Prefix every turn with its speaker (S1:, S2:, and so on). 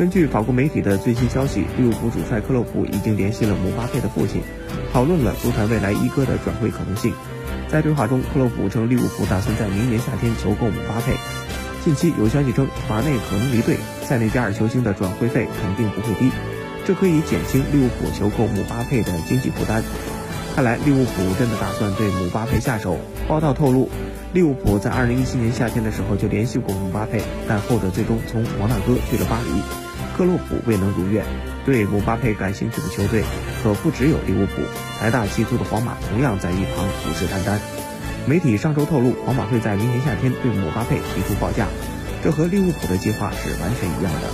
S1: 根据法国媒体的最新消息，利物浦主帅克洛普已经联系了姆巴佩的父亲，讨论了足坛未来一哥的转会可能性。在对话中，克洛普称利物浦打算在明年夏天求购姆巴佩。近期有消息称马内可能离队，塞内加尔球星的转会费肯定不会低，这可以减轻利物浦求购姆巴佩的经济负担。看来利物浦真的打算对姆巴佩下手。报道透露，利物浦在2017年夏天的时候就联系过姆巴佩，但后者最终从摩纳哥去了巴黎，克洛普未能如愿。对姆巴佩感兴趣的球队可不只有利物浦，财大气粗的皇马同样在一旁虎视眈眈。媒体上周透露，皇马会在明年夏天对姆巴佩提出报价，这和利物浦的计划是完全一样的。